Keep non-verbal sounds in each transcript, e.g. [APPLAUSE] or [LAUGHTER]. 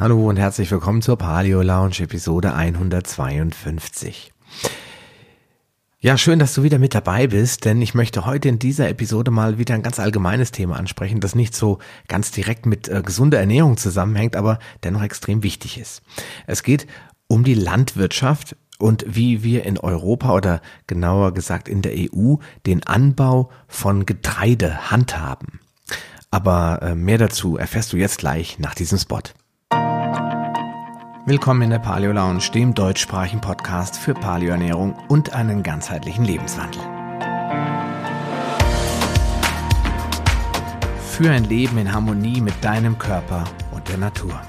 Hallo und herzlich willkommen zur Paleo Lounge Episode 152. Ja, schön, dass du wieder mit dabei bist, denn ich möchte heute in dieser Episode mal wieder ein ganz allgemeines Thema ansprechen, das nicht so ganz direkt mit äh, gesunder Ernährung zusammenhängt, aber dennoch extrem wichtig ist. Es geht um die Landwirtschaft und wie wir in Europa oder genauer gesagt in der EU den Anbau von Getreide handhaben. Aber äh, mehr dazu erfährst du jetzt gleich nach diesem Spot. Willkommen in der Paleo Lounge, dem deutschsprachigen Podcast für Paleoernährung und einen ganzheitlichen Lebenswandel. Für ein Leben in Harmonie mit deinem Körper und der Natur.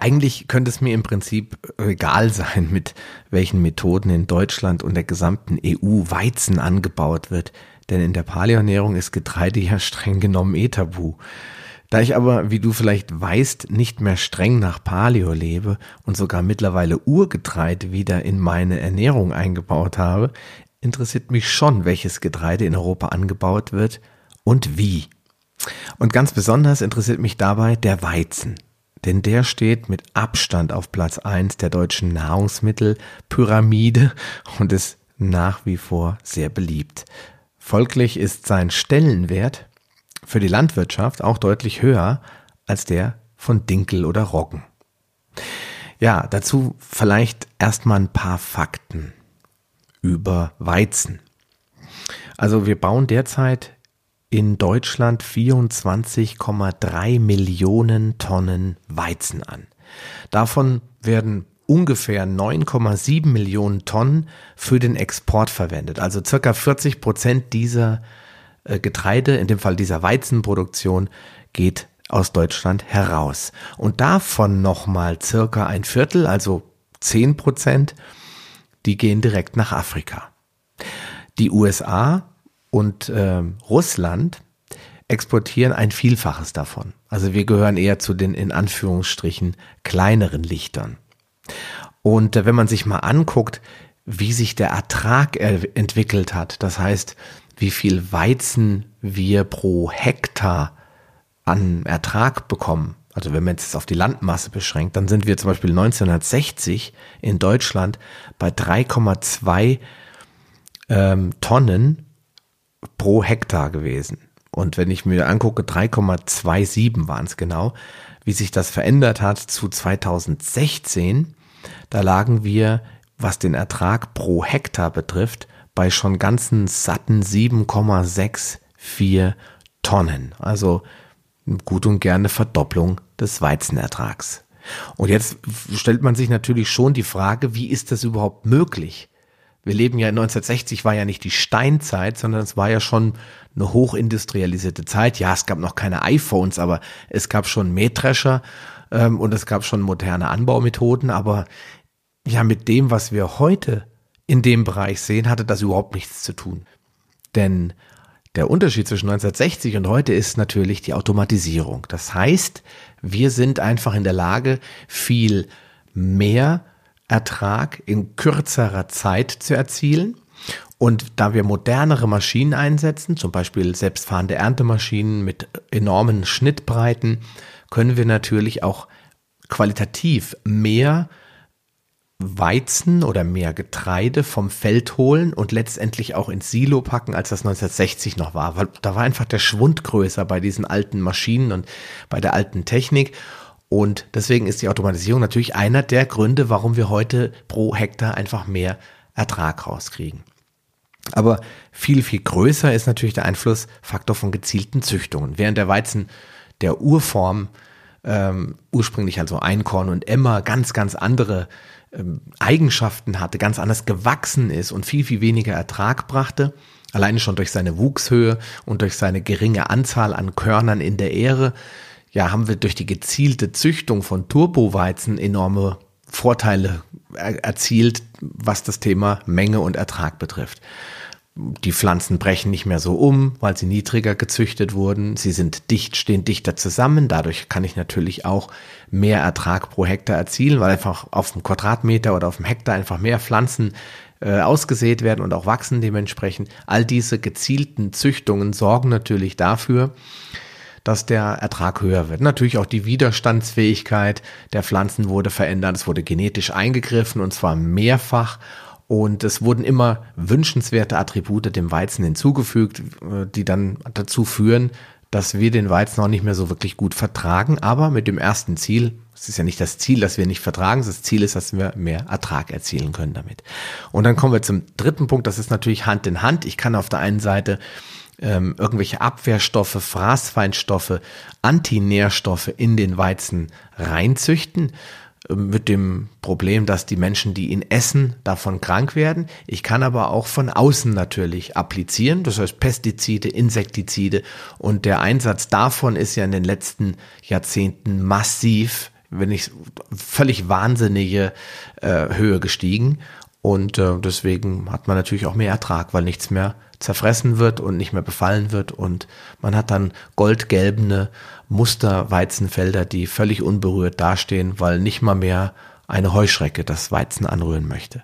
Eigentlich könnte es mir im Prinzip egal sein, mit welchen Methoden in Deutschland und der gesamten EU Weizen angebaut wird, denn in der Paleoernährung ist Getreide ja streng genommen eh tabu. Da ich aber, wie du vielleicht weißt, nicht mehr streng nach Paleo lebe und sogar mittlerweile Urgetreide wieder in meine Ernährung eingebaut habe, interessiert mich schon, welches Getreide in Europa angebaut wird und wie. Und ganz besonders interessiert mich dabei der Weizen. Denn der steht mit Abstand auf Platz eins der deutschen Nahrungsmittelpyramide und ist nach wie vor sehr beliebt. Folglich ist sein Stellenwert für die Landwirtschaft auch deutlich höher als der von Dinkel oder Roggen. Ja, dazu vielleicht erstmal ein paar Fakten über Weizen. Also wir bauen derzeit in Deutschland 24,3 Millionen Tonnen Weizen an. Davon werden ungefähr 9,7 Millionen Tonnen für den Export verwendet. Also circa 40 Prozent dieser Getreide, in dem Fall dieser Weizenproduktion, geht aus Deutschland heraus. Und davon nochmal circa ein Viertel, also 10 Prozent, die gehen direkt nach Afrika. Die USA und äh, Russland exportieren ein Vielfaches davon. Also wir gehören eher zu den in Anführungsstrichen kleineren Lichtern. Und äh, wenn man sich mal anguckt, wie sich der Ertrag entwickelt hat, das heißt, wie viel Weizen wir pro Hektar an Ertrag bekommen, also wenn man jetzt auf die Landmasse beschränkt, dann sind wir zum Beispiel 1960 in Deutschland bei 3,2 ähm, Tonnen pro Hektar gewesen. Und wenn ich mir angucke, 3,27 waren es genau, wie sich das verändert hat zu 2016, da lagen wir, was den Ertrag pro Hektar betrifft, bei schon ganzen satten 7,64 Tonnen. Also gut und gerne Verdopplung des Weizenertrags. Und jetzt stellt man sich natürlich schon die Frage, wie ist das überhaupt möglich? Wir leben ja 1960 war ja nicht die Steinzeit, sondern es war ja schon eine hochindustrialisierte Zeit. Ja, es gab noch keine iPhones, aber es gab schon Mähdrescher ähm, und es gab schon moderne Anbaumethoden. Aber ja, mit dem, was wir heute in dem Bereich sehen, hatte das überhaupt nichts zu tun. Denn der Unterschied zwischen 1960 und heute ist natürlich die Automatisierung. Das heißt, wir sind einfach in der Lage, viel mehr Ertrag in kürzerer Zeit zu erzielen. Und da wir modernere Maschinen einsetzen, zum Beispiel selbstfahrende Erntemaschinen mit enormen Schnittbreiten, können wir natürlich auch qualitativ mehr Weizen oder mehr Getreide vom Feld holen und letztendlich auch ins Silo packen, als das 1960 noch war. Weil da war einfach der Schwund größer bei diesen alten Maschinen und bei der alten Technik. Und deswegen ist die Automatisierung natürlich einer der Gründe, warum wir heute pro Hektar einfach mehr Ertrag rauskriegen. Aber viel, viel größer ist natürlich der Einflussfaktor von gezielten Züchtungen. Während der Weizen der Urform ähm, ursprünglich also Einkorn und Emmer ganz, ganz andere ähm, Eigenschaften hatte, ganz anders gewachsen ist und viel, viel weniger Ertrag brachte, alleine schon durch seine Wuchshöhe und durch seine geringe Anzahl an Körnern in der Ähre, ja, haben wir durch die gezielte Züchtung von Turboweizen enorme Vorteile erzielt, was das Thema Menge und Ertrag betrifft. Die Pflanzen brechen nicht mehr so um, weil sie niedriger gezüchtet wurden. Sie sind dicht, stehen dichter zusammen. Dadurch kann ich natürlich auch mehr Ertrag pro Hektar erzielen, weil einfach auf dem Quadratmeter oder auf dem Hektar einfach mehr Pflanzen äh, ausgesät werden und auch wachsen dementsprechend. All diese gezielten Züchtungen sorgen natürlich dafür, dass der Ertrag höher wird. Natürlich auch die Widerstandsfähigkeit der Pflanzen wurde verändert, es wurde genetisch eingegriffen und zwar mehrfach und es wurden immer wünschenswerte Attribute dem Weizen hinzugefügt, äh, die dann dazu führen, dass wir den Weizen auch nicht mehr so wirklich gut vertragen, aber mit dem ersten Ziel, es ist ja nicht das Ziel, dass wir nicht vertragen, das Ziel ist, dass wir mehr Ertrag erzielen können damit. Und dann kommen wir zum dritten Punkt, das ist natürlich Hand in Hand. Ich kann auf der einen Seite ähm, irgendwelche Abwehrstoffe, Fraßfeinstoffe, Antinährstoffe in den Weizen reinzüchten mit dem Problem, dass die Menschen, die ihn essen, davon krank werden. Ich kann aber auch von außen natürlich applizieren, das heißt Pestizide, Insektizide und der Einsatz davon ist ja in den letzten Jahrzehnten massiv, wenn nicht völlig wahnsinnige äh, Höhe gestiegen und äh, deswegen hat man natürlich auch mehr Ertrag, weil nichts mehr zerfressen wird und nicht mehr befallen wird und man hat dann goldgelbene Musterweizenfelder, die völlig unberührt dastehen, weil nicht mal mehr eine Heuschrecke das Weizen anrühren möchte.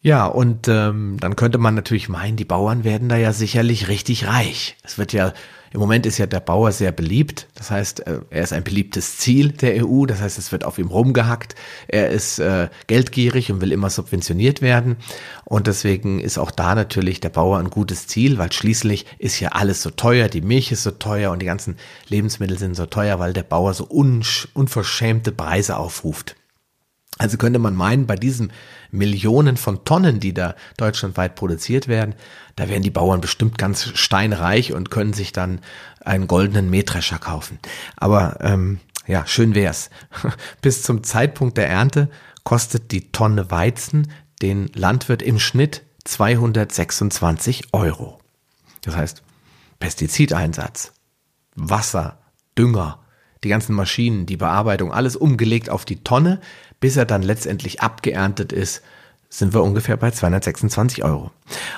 Ja, und ähm, dann könnte man natürlich meinen, die Bauern werden da ja sicherlich richtig reich. Es wird ja im Moment ist ja der Bauer sehr beliebt. Das heißt, äh, er ist ein beliebtes Ziel der EU. Das heißt, es wird auf ihm rumgehackt. Er ist äh, geldgierig und will immer subventioniert werden. Und deswegen ist auch da natürlich der Bauer ein gutes Ziel, weil schließlich ist ja alles so teuer. Die Milch ist so teuer und die ganzen Lebensmittel sind so teuer, weil der Bauer so unverschämte Preise aufruft. Also könnte man meinen, bei diesen Millionen von Tonnen, die da deutschlandweit produziert werden, da werden die Bauern bestimmt ganz steinreich und können sich dann einen goldenen Mähdrescher kaufen. Aber ähm, ja, schön wär's. [LAUGHS] Bis zum Zeitpunkt der Ernte kostet die Tonne Weizen den Landwirt im Schnitt 226 Euro. Das heißt, Pestizideinsatz, Wasser, Dünger, die ganzen Maschinen, die Bearbeitung, alles umgelegt auf die Tonne, bis er dann letztendlich abgeerntet ist, sind wir ungefähr bei 226 Euro.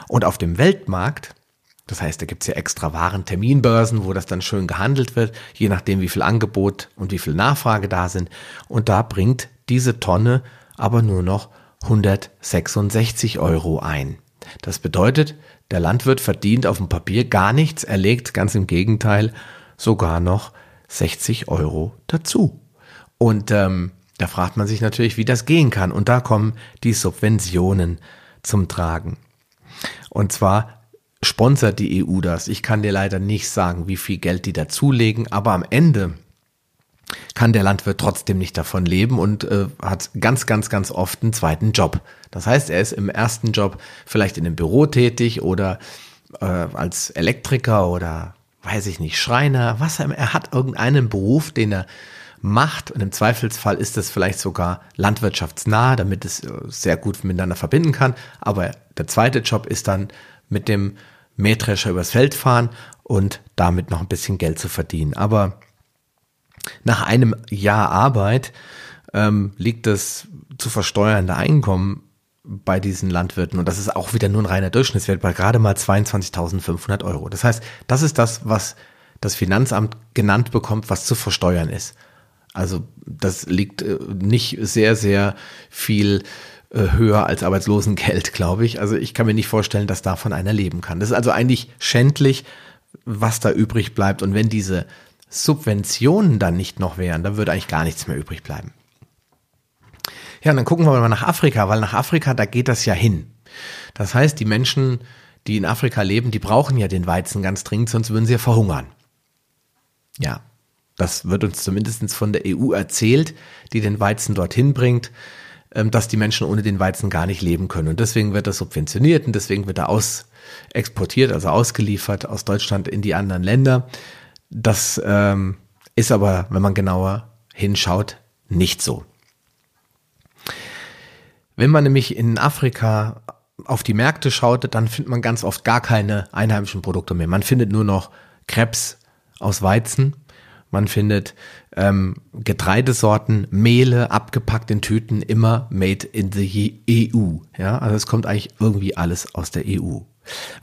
Und auf dem Weltmarkt, das heißt, da gibt's ja extra Waren-Terminbörsen, wo das dann schön gehandelt wird, je nachdem, wie viel Angebot und wie viel Nachfrage da sind. Und da bringt diese Tonne aber nur noch 166 Euro ein. Das bedeutet, der Landwirt verdient auf dem Papier gar nichts, er legt ganz im Gegenteil sogar noch 60 Euro dazu. Und ähm, da fragt man sich natürlich, wie das gehen kann. Und da kommen die Subventionen zum Tragen. Und zwar sponsert die EU das. Ich kann dir leider nicht sagen, wie viel Geld die dazulegen, aber am Ende kann der Landwirt trotzdem nicht davon leben und äh, hat ganz, ganz, ganz oft einen zweiten Job. Das heißt, er ist im ersten Job vielleicht in einem Büro tätig oder äh, als Elektriker oder weiß ich nicht, Schreiner, was er, er hat irgendeinen Beruf, den er macht und im Zweifelsfall ist es vielleicht sogar landwirtschaftsnah, damit es äh, sehr gut miteinander verbinden kann. Aber der zweite Job ist dann mit dem Mähdrescher übers Feld fahren und damit noch ein bisschen Geld zu verdienen. Aber nach einem Jahr Arbeit ähm, liegt das zu versteuernde Einkommen bei diesen Landwirten und das ist auch wieder nur ein reiner Durchschnittswert bei gerade mal 22.500 Euro. Das heißt, das ist das, was das Finanzamt genannt bekommt, was zu versteuern ist. Also das liegt äh, nicht sehr, sehr viel äh, höher als Arbeitslosengeld, glaube ich. Also ich kann mir nicht vorstellen, dass davon einer leben kann. Das ist also eigentlich schändlich, was da übrig bleibt. Und wenn diese Subventionen dann nicht noch wären, dann würde eigentlich gar nichts mehr übrig bleiben. Ja, und dann gucken wir mal nach Afrika, weil nach Afrika, da geht das ja hin. Das heißt, die Menschen, die in Afrika leben, die brauchen ja den Weizen ganz dringend, sonst würden sie ja verhungern. Ja, das wird uns zumindest von der EU erzählt, die den Weizen dorthin bringt, ähm, dass die Menschen ohne den Weizen gar nicht leben können. Und deswegen wird er subventioniert und deswegen wird er aus exportiert, also ausgeliefert aus Deutschland in die anderen Länder. Das ähm, ist aber, wenn man genauer hinschaut, nicht so. Wenn man nämlich in Afrika auf die Märkte schaut, dann findet man ganz oft gar keine einheimischen Produkte mehr. Man findet nur noch Krebs aus Weizen man findet ähm, Getreidesorten, Mehle abgepackt in Tüten, immer made in the EU. Ja, also es kommt eigentlich irgendwie alles aus der EU.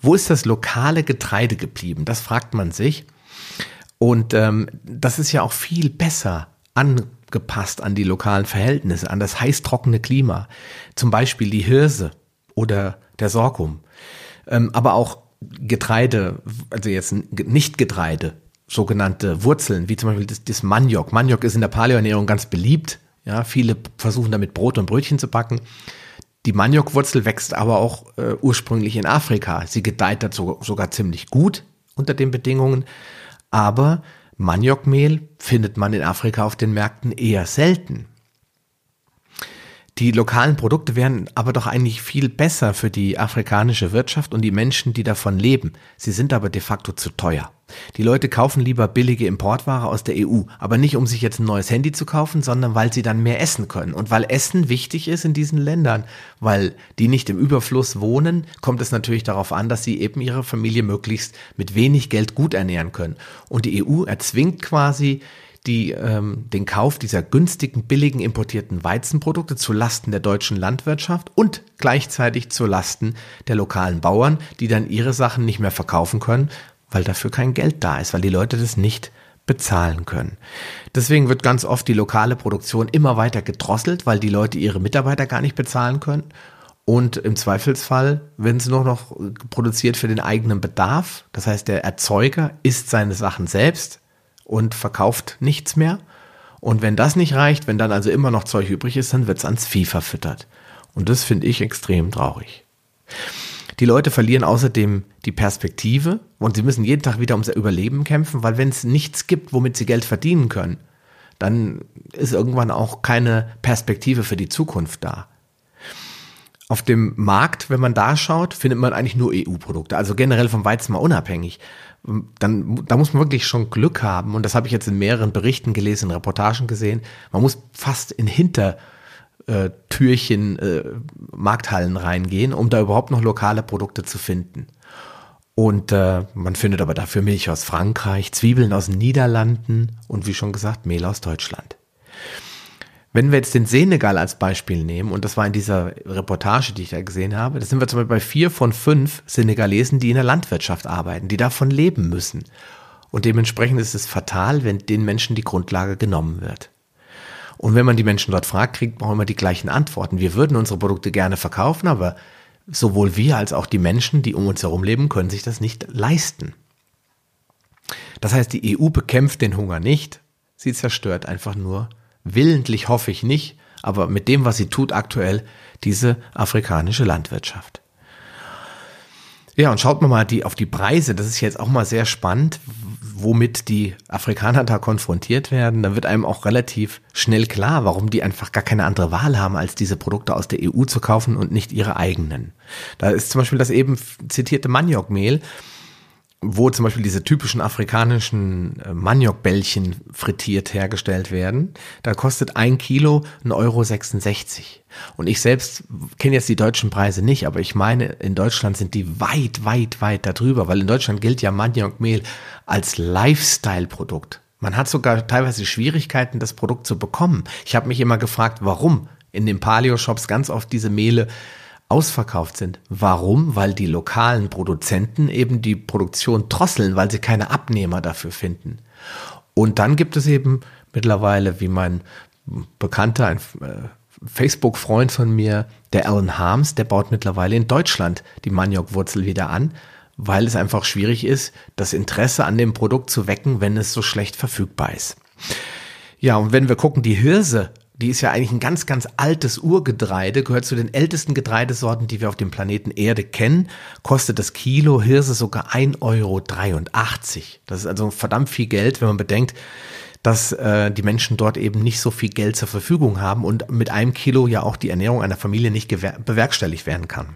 Wo ist das lokale Getreide geblieben? Das fragt man sich. Und ähm, das ist ja auch viel besser angepasst an die lokalen Verhältnisse, an das heiß-trockene Klima. Zum Beispiel die Hirse oder der Sorghum. Ähm, aber auch Getreide, also jetzt nicht Getreide, sogenannte Wurzeln, wie zum Beispiel das, das Maniok. Maniok ist in der Paleoernährung ganz beliebt. Ja, viele versuchen damit Brot und Brötchen zu backen. Die Maniokwurzel wächst aber auch äh, ursprünglich in Afrika. Sie gedeiht dazu sogar ziemlich gut unter den Bedingungen. Aber Maniokmehl findet man in Afrika auf den Märkten eher selten. Die lokalen Produkte wären aber doch eigentlich viel besser für die afrikanische Wirtschaft und die Menschen, die davon leben. Sie sind aber de facto zu teuer. Die Leute kaufen lieber billige Importware aus der EU, aber nicht um sich jetzt ein neues Handy zu kaufen, sondern weil sie dann mehr essen können. Und weil Essen wichtig ist in diesen Ländern, weil die nicht im Überfluss wohnen, kommt es natürlich darauf an, dass sie eben ihre Familie möglichst mit wenig Geld gut ernähren können. Und die EU erzwingt quasi die, ähm, den Kauf dieser günstigen, billigen importierten Weizenprodukte zu Lasten der deutschen Landwirtschaft und gleichzeitig zu Lasten der lokalen Bauern, die dann ihre Sachen nicht mehr verkaufen können, weil dafür kein Geld da ist, weil die Leute das nicht bezahlen können. Deswegen wird ganz oft die lokale Produktion immer weiter gedrosselt, weil die Leute ihre Mitarbeiter gar nicht bezahlen können. Und im Zweifelsfall werden sie nur noch produziert für den eigenen Bedarf. Das heißt, der Erzeuger isst seine Sachen selbst, und verkauft nichts mehr. Und wenn das nicht reicht, wenn dann also immer noch Zeug übrig ist, dann wird es ans Vieh verfüttert. Und das finde ich extrem traurig. Die Leute verlieren außerdem die Perspektive und sie müssen jeden Tag wieder ums Überleben kämpfen, weil wenn es nichts gibt, womit sie Geld verdienen können, dann ist irgendwann auch keine Perspektive für die Zukunft da. Auf dem Markt, wenn man da schaut, findet man eigentlich nur EU-Produkte, also generell vom Weizen mal unabhängig dann, da muss man wirklich schon Glück haben. Und das habe ich jetzt in mehreren Berichten gelesen, in Reportagen gesehen. Man muss fast in Hintertürchen, äh, Markthallen reingehen, um da überhaupt noch lokale Produkte zu finden. Und äh, man findet aber dafür Milch aus Frankreich, Zwiebeln aus den Niederlanden und wie schon gesagt, Mehl aus Deutschland. Wenn wir jetzt den Senegal als Beispiel nehmen, und das war in dieser Reportage, die ich da gesehen habe, da sind wir zum Beispiel bei vier von fünf Senegalesen, die in der Landwirtschaft arbeiten, die davon leben müssen. Und dementsprechend ist es fatal, wenn den Menschen die Grundlage genommen wird. Und wenn man die Menschen dort fragt, kriegt man immer die gleichen Antworten. Wir würden unsere Produkte gerne verkaufen, aber sowohl wir als auch die Menschen, die um uns herum leben, können sich das nicht leisten. Das heißt, die EU bekämpft den Hunger nicht, sie zerstört einfach nur willentlich hoffe ich nicht, aber mit dem, was sie tut aktuell, diese afrikanische Landwirtschaft. Ja, und schaut man mal die, auf die Preise, das ist jetzt auch mal sehr spannend, womit die Afrikaner da konfrontiert werden. Da wird einem auch relativ schnell klar, warum die einfach gar keine andere Wahl haben, als diese Produkte aus der EU zu kaufen und nicht ihre eigenen. Da ist zum Beispiel das eben zitierte Maniokmehl wo zum Beispiel diese typischen afrikanischen äh, Maniokbällchen frittiert hergestellt werden, da kostet ein Kilo 1,66 Euro. Und ich selbst kenne jetzt die deutschen Preise nicht, aber ich meine, in Deutschland sind die weit, weit, weit darüber, weil in Deutschland gilt ja Maniokmehl als Lifestyle-Produkt. Man hat sogar teilweise Schwierigkeiten, das Produkt zu bekommen. Ich habe mich immer gefragt, warum in den Paleo-Shops ganz oft diese Mehle ausverkauft sind. Warum? Weil die lokalen Produzenten eben die Produktion drosseln, weil sie keine Abnehmer dafür finden. Und dann gibt es eben mittlerweile, wie mein Bekannter, ein äh, Facebook-Freund von mir, der Alan Harms, der baut mittlerweile in Deutschland die Maniokwurzel wieder an, weil es einfach schwierig ist, das Interesse an dem Produkt zu wecken, wenn es so schlecht verfügbar ist. Ja, und wenn wir gucken, die Hirse die ist ja eigentlich ein ganz, ganz altes Urgetreide, gehört zu den ältesten Getreidesorten, die wir auf dem Planeten Erde kennen, kostet das Kilo Hirse sogar 1,83 Euro. Das ist also verdammt viel Geld, wenn man bedenkt, dass äh, die Menschen dort eben nicht so viel Geld zur Verfügung haben und mit einem Kilo ja auch die Ernährung einer Familie nicht bewerkstelligt werden kann.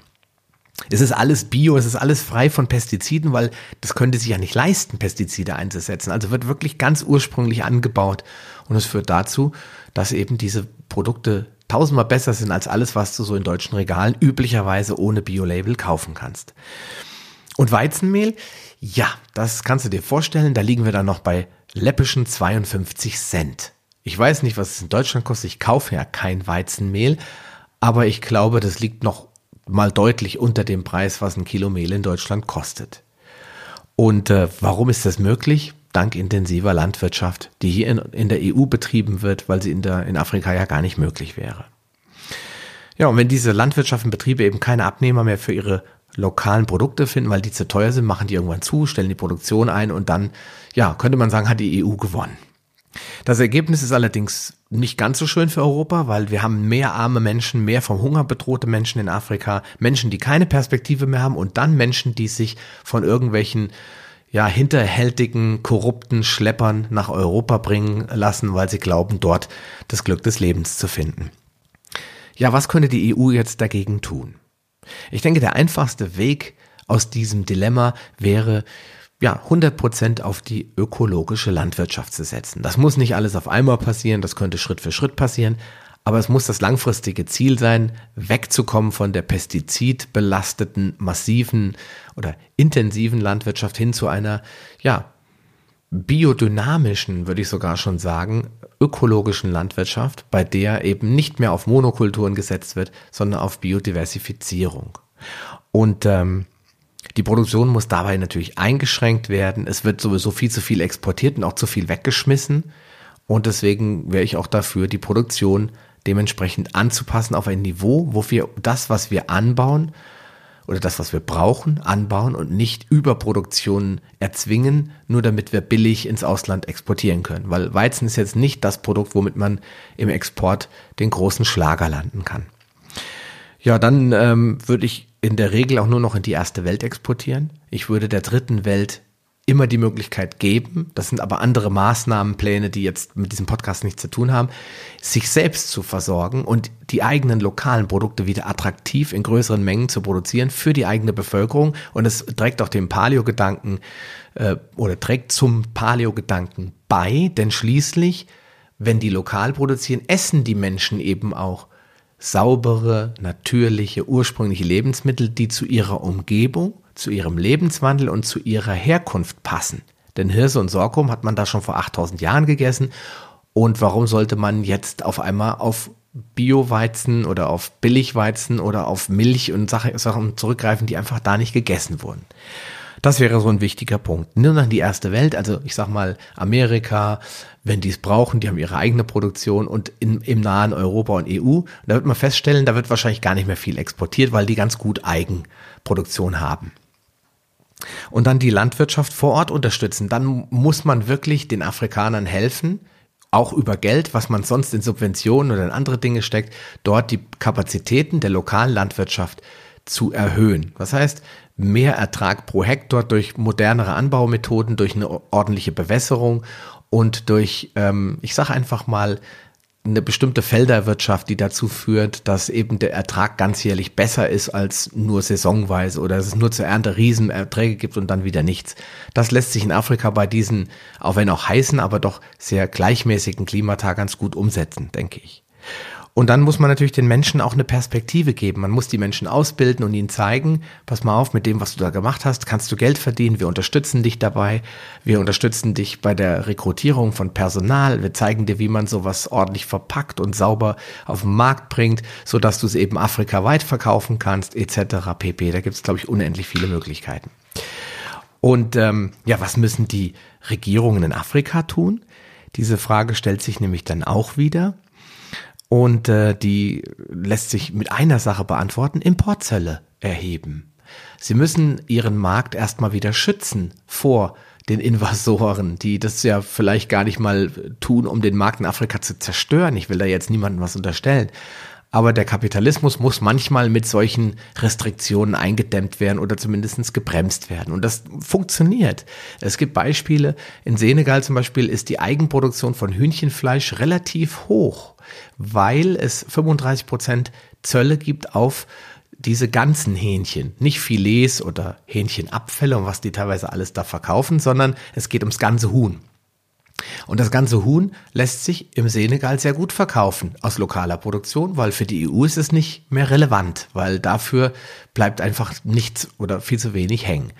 Es ist alles bio, es ist alles frei von Pestiziden, weil das könnte sich ja nicht leisten, Pestizide einzusetzen. Also wird wirklich ganz ursprünglich angebaut und es führt dazu, dass eben diese Produkte tausendmal besser sind als alles, was du so in deutschen Regalen üblicherweise ohne Bio-Label kaufen kannst. Und Weizenmehl, ja, das kannst du dir vorstellen, da liegen wir dann noch bei läppischen 52 Cent. Ich weiß nicht, was es in Deutschland kostet, ich kaufe ja kein Weizenmehl, aber ich glaube, das liegt noch mal deutlich unter dem Preis, was ein Kilo Mehl in Deutschland kostet. Und äh, warum ist das möglich? Dank intensiver Landwirtschaft, die hier in, in der EU betrieben wird, weil sie in, der, in Afrika ja gar nicht möglich wäre. Ja, und wenn diese Landwirtschaftsbetriebe eben keine Abnehmer mehr für ihre lokalen Produkte finden, weil die zu teuer sind, machen die irgendwann zu, stellen die Produktion ein und dann, ja, könnte man sagen, hat die EU gewonnen. Das Ergebnis ist allerdings nicht ganz so schön für Europa, weil wir haben mehr arme Menschen, mehr vom Hunger bedrohte Menschen in Afrika, Menschen, die keine Perspektive mehr haben und dann Menschen, die sich von irgendwelchen ja, hinterhältigen, korrupten Schleppern nach Europa bringen lassen, weil sie glauben, dort das Glück des Lebens zu finden. Ja, was könnte die EU jetzt dagegen tun? Ich denke, der einfachste Weg aus diesem Dilemma wäre, ja, 100 Prozent auf die ökologische Landwirtschaft zu setzen. Das muss nicht alles auf einmal passieren, das könnte Schritt für Schritt passieren, aber es muss das langfristige Ziel sein, wegzukommen von der pestizidbelasteten, massiven oder intensiven Landwirtschaft hin zu einer, ja, biodynamischen, würde ich sogar schon sagen, ökologischen Landwirtschaft, bei der eben nicht mehr auf Monokulturen gesetzt wird, sondern auf Biodiversifizierung. Und ähm, die Produktion muss dabei natürlich eingeschränkt werden. Es wird sowieso viel zu viel exportiert und auch zu viel weggeschmissen. Und deswegen wäre ich auch dafür, die Produktion dementsprechend anzupassen auf ein Niveau, wo wir das, was wir anbauen oder das, was wir brauchen, anbauen und nicht Überproduktion erzwingen, nur damit wir billig ins Ausland exportieren können. Weil Weizen ist jetzt nicht das Produkt, womit man im Export den großen Schlager landen kann. Ja, dann ähm, würde ich in der Regel auch nur noch in die erste Welt exportieren. Ich würde der dritten Welt immer die Möglichkeit geben, das sind aber andere Maßnahmenpläne, die jetzt mit diesem Podcast nichts zu tun haben, sich selbst zu versorgen und die eigenen lokalen Produkte wieder attraktiv in größeren Mengen zu produzieren für die eigene Bevölkerung. Und es trägt auch dem Paleo-Gedanken äh, oder trägt zum Paleo-Gedanken bei, denn schließlich, wenn die lokal produzieren, essen die Menschen eben auch saubere, natürliche, ursprüngliche Lebensmittel, die zu ihrer Umgebung, zu ihrem Lebenswandel und zu ihrer Herkunft passen. Denn Hirse und Sorghum hat man da schon vor 8000 Jahren gegessen. Und warum sollte man jetzt auf einmal auf Bio-Weizen oder auf Billigweizen oder auf Milch und Sachen zurückgreifen, die einfach da nicht gegessen wurden? Das wäre so ein wichtiger Punkt. Nur noch die erste Welt, also ich sag mal Amerika, wenn die es brauchen, die haben ihre eigene Produktion und in, im nahen Europa und EU, da wird man feststellen, da wird wahrscheinlich gar nicht mehr viel exportiert, weil die ganz gut Eigenproduktion haben. Und dann die Landwirtschaft vor Ort unterstützen. Dann muss man wirklich den Afrikanern helfen, auch über Geld, was man sonst in Subventionen oder in andere Dinge steckt, dort die Kapazitäten der lokalen Landwirtschaft zu erhöhen. Das heißt, mehr Ertrag pro Hektar durch modernere Anbaumethoden, durch eine ordentliche Bewässerung und durch, ähm, ich sage einfach mal, eine bestimmte Felderwirtschaft, die dazu führt, dass eben der Ertrag ganzjährlich besser ist als nur saisonweise oder dass es nur zur Ernte Riesenerträge gibt und dann wieder nichts. Das lässt sich in Afrika bei diesen, auch wenn auch heißen, aber doch sehr gleichmäßigen Klimata ganz gut umsetzen, denke ich. Und dann muss man natürlich den Menschen auch eine Perspektive geben. Man muss die Menschen ausbilden und ihnen zeigen, pass mal auf, mit dem, was du da gemacht hast, kannst du Geld verdienen. Wir unterstützen dich dabei. Wir unterstützen dich bei der Rekrutierung von Personal. Wir zeigen dir, wie man sowas ordentlich verpackt und sauber auf den Markt bringt, so dass du es eben afrikaweit verkaufen kannst, etc. pp. Da gibt es, glaube ich, unendlich viele Möglichkeiten. Und ähm, ja, was müssen die Regierungen in Afrika tun? Diese Frage stellt sich nämlich dann auch wieder. Und äh, die lässt sich mit einer Sache beantworten, Importzölle erheben. Sie müssen ihren Markt erstmal wieder schützen vor den Invasoren, die das ja vielleicht gar nicht mal tun, um den Markt in Afrika zu zerstören. Ich will da jetzt niemandem was unterstellen. Aber der Kapitalismus muss manchmal mit solchen Restriktionen eingedämmt werden oder zumindest gebremst werden. Und das funktioniert. Es gibt Beispiele. In Senegal zum Beispiel ist die Eigenproduktion von Hühnchenfleisch relativ hoch, weil es 35 Prozent Zölle gibt auf diese ganzen Hähnchen, nicht Filets oder Hähnchenabfälle und was die teilweise alles da verkaufen, sondern es geht ums ganze Huhn. Und das ganze Huhn lässt sich im Senegal sehr gut verkaufen aus lokaler Produktion, weil für die EU ist es nicht mehr relevant, weil dafür bleibt einfach nichts oder viel zu wenig hängen.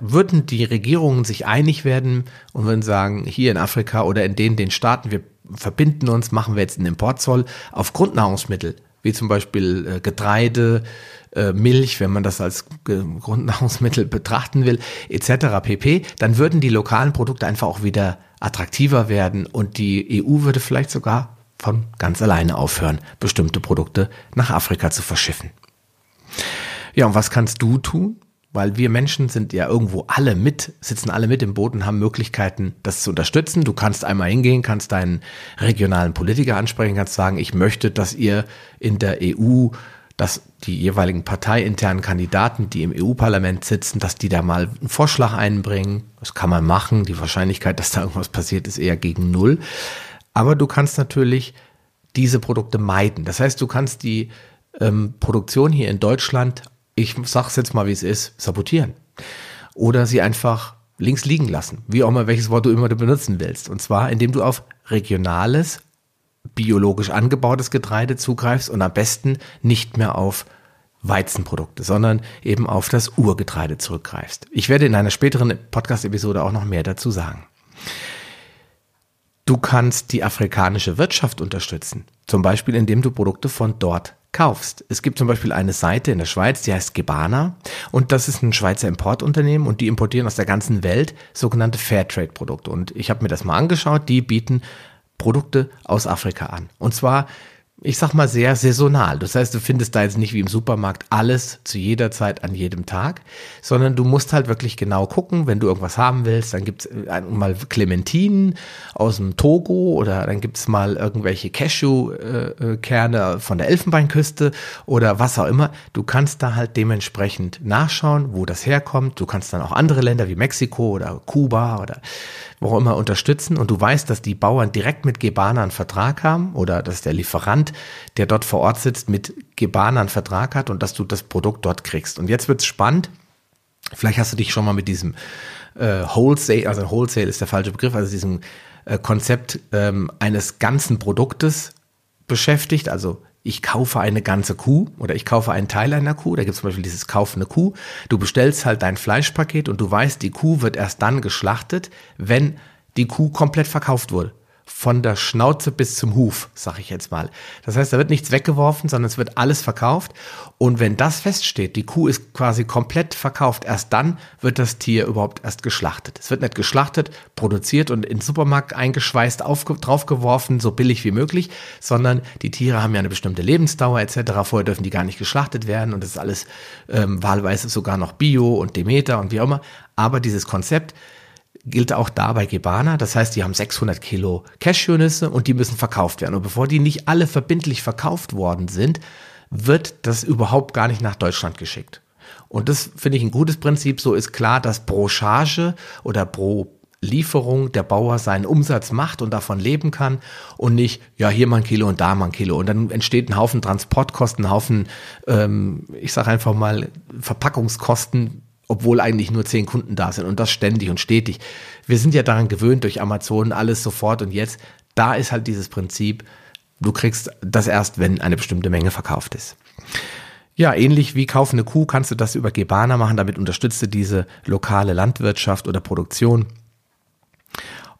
Würden die Regierungen sich einig werden und würden sagen, hier in Afrika oder in denen den Staaten, wir verbinden uns, machen wir jetzt einen Importzoll auf Grundnahrungsmittel, wie zum Beispiel äh, Getreide, äh, Milch, wenn man das als Grundnahrungsmittel [LAUGHS] betrachten will, etc. pp., dann würden die lokalen Produkte einfach auch wieder attraktiver werden und die EU würde vielleicht sogar von ganz alleine aufhören, bestimmte Produkte nach Afrika zu verschiffen. Ja, und was kannst du tun? Weil wir Menschen sind ja irgendwo alle mit, sitzen alle mit im Boot und haben Möglichkeiten, das zu unterstützen. Du kannst einmal hingehen, kannst deinen regionalen Politiker ansprechen, kannst sagen, ich möchte, dass ihr in der EU dass die jeweiligen parteiinternen Kandidaten, die im EU-Parlament sitzen, dass die da mal einen Vorschlag einbringen. Das kann man machen. Die Wahrscheinlichkeit, dass da irgendwas passiert, ist eher gegen Null. Aber du kannst natürlich diese Produkte meiden. Das heißt, du kannst die ähm, Produktion hier in Deutschland, ich sag's jetzt mal, wie es ist, sabotieren. Oder sie einfach links liegen lassen. Wie auch immer, welches Wort du immer benutzen willst. Und zwar, indem du auf regionales biologisch angebautes Getreide zugreifst und am besten nicht mehr auf Weizenprodukte, sondern eben auf das Urgetreide zurückgreifst. Ich werde in einer späteren Podcast-Episode auch noch mehr dazu sagen. Du kannst die afrikanische Wirtschaft unterstützen, zum Beispiel indem du Produkte von dort kaufst. Es gibt zum Beispiel eine Seite in der Schweiz, die heißt Gebana und das ist ein Schweizer Importunternehmen und die importieren aus der ganzen Welt sogenannte Fairtrade-Produkte. Und ich habe mir das mal angeschaut, die bieten Produkte aus Afrika an. Und zwar ich sag mal, sehr saisonal. Das heißt, du findest da jetzt nicht wie im Supermarkt alles zu jeder Zeit an jedem Tag, sondern du musst halt wirklich genau gucken, wenn du irgendwas haben willst, dann gibt's äh, mal Clementinen aus dem Togo oder dann gibt's mal irgendwelche Cashew-Kerne äh, von der Elfenbeinküste oder was auch immer. Du kannst da halt dementsprechend nachschauen, wo das herkommt. Du kannst dann auch andere Länder wie Mexiko oder Kuba oder wo auch immer unterstützen und du weißt, dass die Bauern direkt mit Gebana einen Vertrag haben oder dass der Lieferant, der dort vor Ort sitzt, mit Gebana einen Vertrag hat und dass du das Produkt dort kriegst. Und jetzt wird's spannend. Vielleicht hast du dich schon mal mit diesem äh, Wholesale, also Wholesale ist der falsche Begriff, also diesem äh, Konzept ähm, eines ganzen Produktes beschäftigt, also ich kaufe eine ganze Kuh oder ich kaufe einen Teil einer Kuh. Da gibt es zum Beispiel dieses Kauf eine Kuh. Du bestellst halt dein Fleischpaket und du weißt, die Kuh wird erst dann geschlachtet, wenn die Kuh komplett verkauft wurde von der Schnauze bis zum Huf, sag ich jetzt mal. Das heißt, da wird nichts weggeworfen, sondern es wird alles verkauft. Und wenn das feststeht, die Kuh ist quasi komplett verkauft, erst dann wird das Tier überhaupt erst geschlachtet. Es wird nicht geschlachtet, produziert und in den Supermarkt eingeschweißt, auf, draufgeworfen, so billig wie möglich, sondern die Tiere haben ja eine bestimmte Lebensdauer etc. Vorher dürfen die gar nicht geschlachtet werden und das ist alles ähm, wahlweise sogar noch Bio und Demeter und wie auch immer. Aber dieses Konzept, gilt auch da bei Gebana. Das heißt, die haben 600 Kilo Cashewnüsse und die müssen verkauft werden. Und bevor die nicht alle verbindlich verkauft worden sind, wird das überhaupt gar nicht nach Deutschland geschickt. Und das finde ich ein gutes Prinzip. So ist klar, dass pro Charge oder pro Lieferung der Bauer seinen Umsatz macht und davon leben kann und nicht, ja, hier mal ein Kilo und da mal ein Kilo. Und dann entsteht ein Haufen Transportkosten, ein Haufen, ähm, ich sage einfach mal, Verpackungskosten, obwohl eigentlich nur zehn Kunden da sind und das ständig und stetig. Wir sind ja daran gewöhnt durch Amazon alles sofort und jetzt. Da ist halt dieses Prinzip, du kriegst das erst, wenn eine bestimmte Menge verkauft ist. Ja, ähnlich wie Kauf eine Kuh kannst du das über Gebana machen, damit unterstützt du diese lokale Landwirtschaft oder Produktion.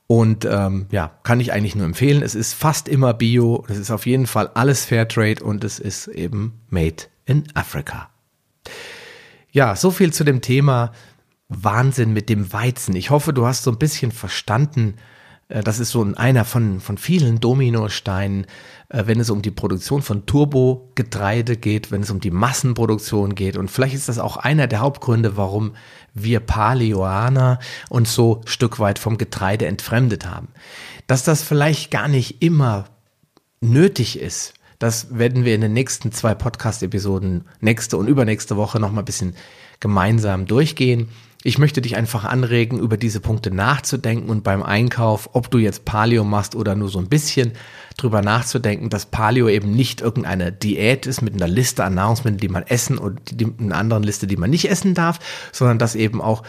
Und ähm, ja, kann ich eigentlich nur empfehlen. Es ist fast immer Bio, es ist auf jeden Fall alles Fairtrade und es ist eben Made in Africa. Ja, so viel zu dem Thema Wahnsinn mit dem Weizen. Ich hoffe, du hast so ein bisschen verstanden, äh, das ist so einer von, von vielen Dominosteinen, äh, wenn es um die Produktion von Turbogetreide geht, wenn es um die Massenproduktion geht. Und vielleicht ist das auch einer der Hauptgründe, warum wir Paleoaner uns so Stück weit vom Getreide entfremdet haben. Dass das vielleicht gar nicht immer nötig ist, das werden wir in den nächsten zwei Podcast-Episoden nächste und übernächste Woche nochmal ein bisschen gemeinsam durchgehen. Ich möchte dich einfach anregen, über diese Punkte nachzudenken und beim Einkauf, ob du jetzt Paleo machst oder nur so ein bisschen, drüber nachzudenken, dass Paleo eben nicht irgendeine Diät ist mit einer Liste an Nahrungsmitteln, die man essen und die, einer anderen Liste, die man nicht essen darf, sondern dass eben auch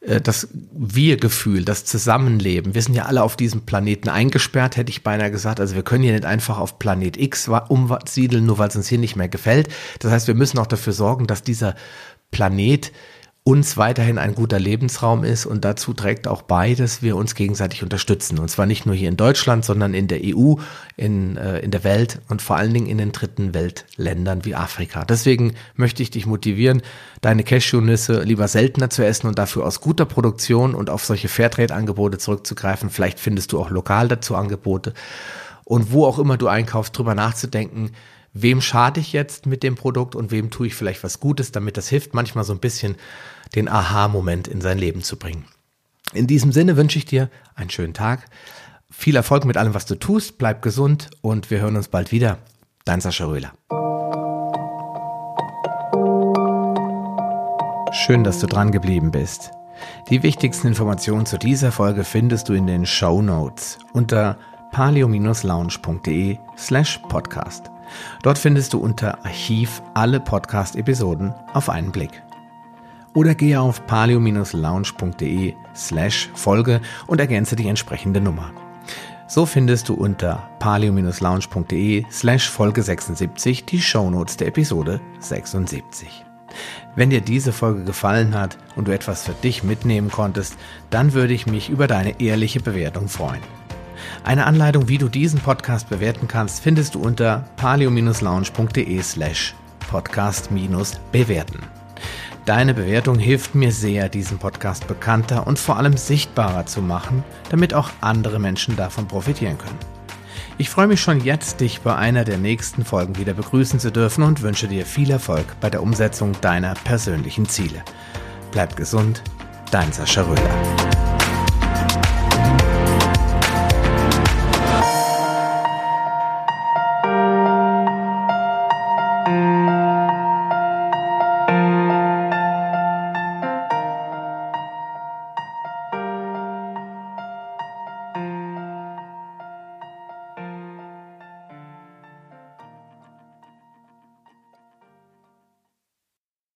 das Wir-Gefühl, das Zusammenleben. Wir sind ja alle auf diesem Planeten eingesperrt, hätte ich beinahe gesagt. Also wir können hier nicht einfach auf Planet X umsiedeln, nur weil es uns hier nicht mehr gefällt. Das heißt, wir müssen auch dafür sorgen, dass dieser Planet uns weiterhin ein guter Lebensraum ist und dazu trägt auch bei, dass wir uns gegenseitig unterstützen. Und zwar nicht nur hier in Deutschland, sondern in der EU, in, äh, in der Welt und vor allen Dingen in den dritten Weltländern wie Afrika. Deswegen möchte ich dich motivieren, deine Cashewnüsse lieber seltener zu essen und dafür aus guter Produktion und auf solche Fairtrade-Angebote zurückzugreifen. Vielleicht findest du auch lokal dazu Angebote. Und wo auch immer du einkaufst, drüber nachzudenken, wem schade ich jetzt mit dem Produkt und wem tue ich vielleicht was Gutes, damit das hilft, manchmal so ein bisschen den Aha-Moment in sein Leben zu bringen. In diesem Sinne wünsche ich dir einen schönen Tag, viel Erfolg mit allem, was du tust, bleib gesund und wir hören uns bald wieder. Dein Sascha Röhler. Schön, dass du dran geblieben bist. Die wichtigsten Informationen zu dieser Folge findest du in den Show Notes unter palio-lounge.de slash podcast. Dort findest du unter Archiv alle Podcast-Episoden auf einen Blick. Oder gehe auf palio-lounge.de slash Folge und ergänze die entsprechende Nummer. So findest du unter palio-lounge.de slash Folge 76 die Shownotes der Episode 76. Wenn dir diese Folge gefallen hat und du etwas für dich mitnehmen konntest, dann würde ich mich über deine ehrliche Bewertung freuen. Eine Anleitung, wie du diesen Podcast bewerten kannst, findest du unter palio-lounge.de slash podcast-bewerten. Deine Bewertung hilft mir sehr, diesen Podcast bekannter und vor allem sichtbarer zu machen, damit auch andere Menschen davon profitieren können. Ich freue mich schon jetzt, dich bei einer der nächsten Folgen wieder begrüßen zu dürfen und wünsche dir viel Erfolg bei der Umsetzung deiner persönlichen Ziele. Bleib gesund, dein Sascha Röhler.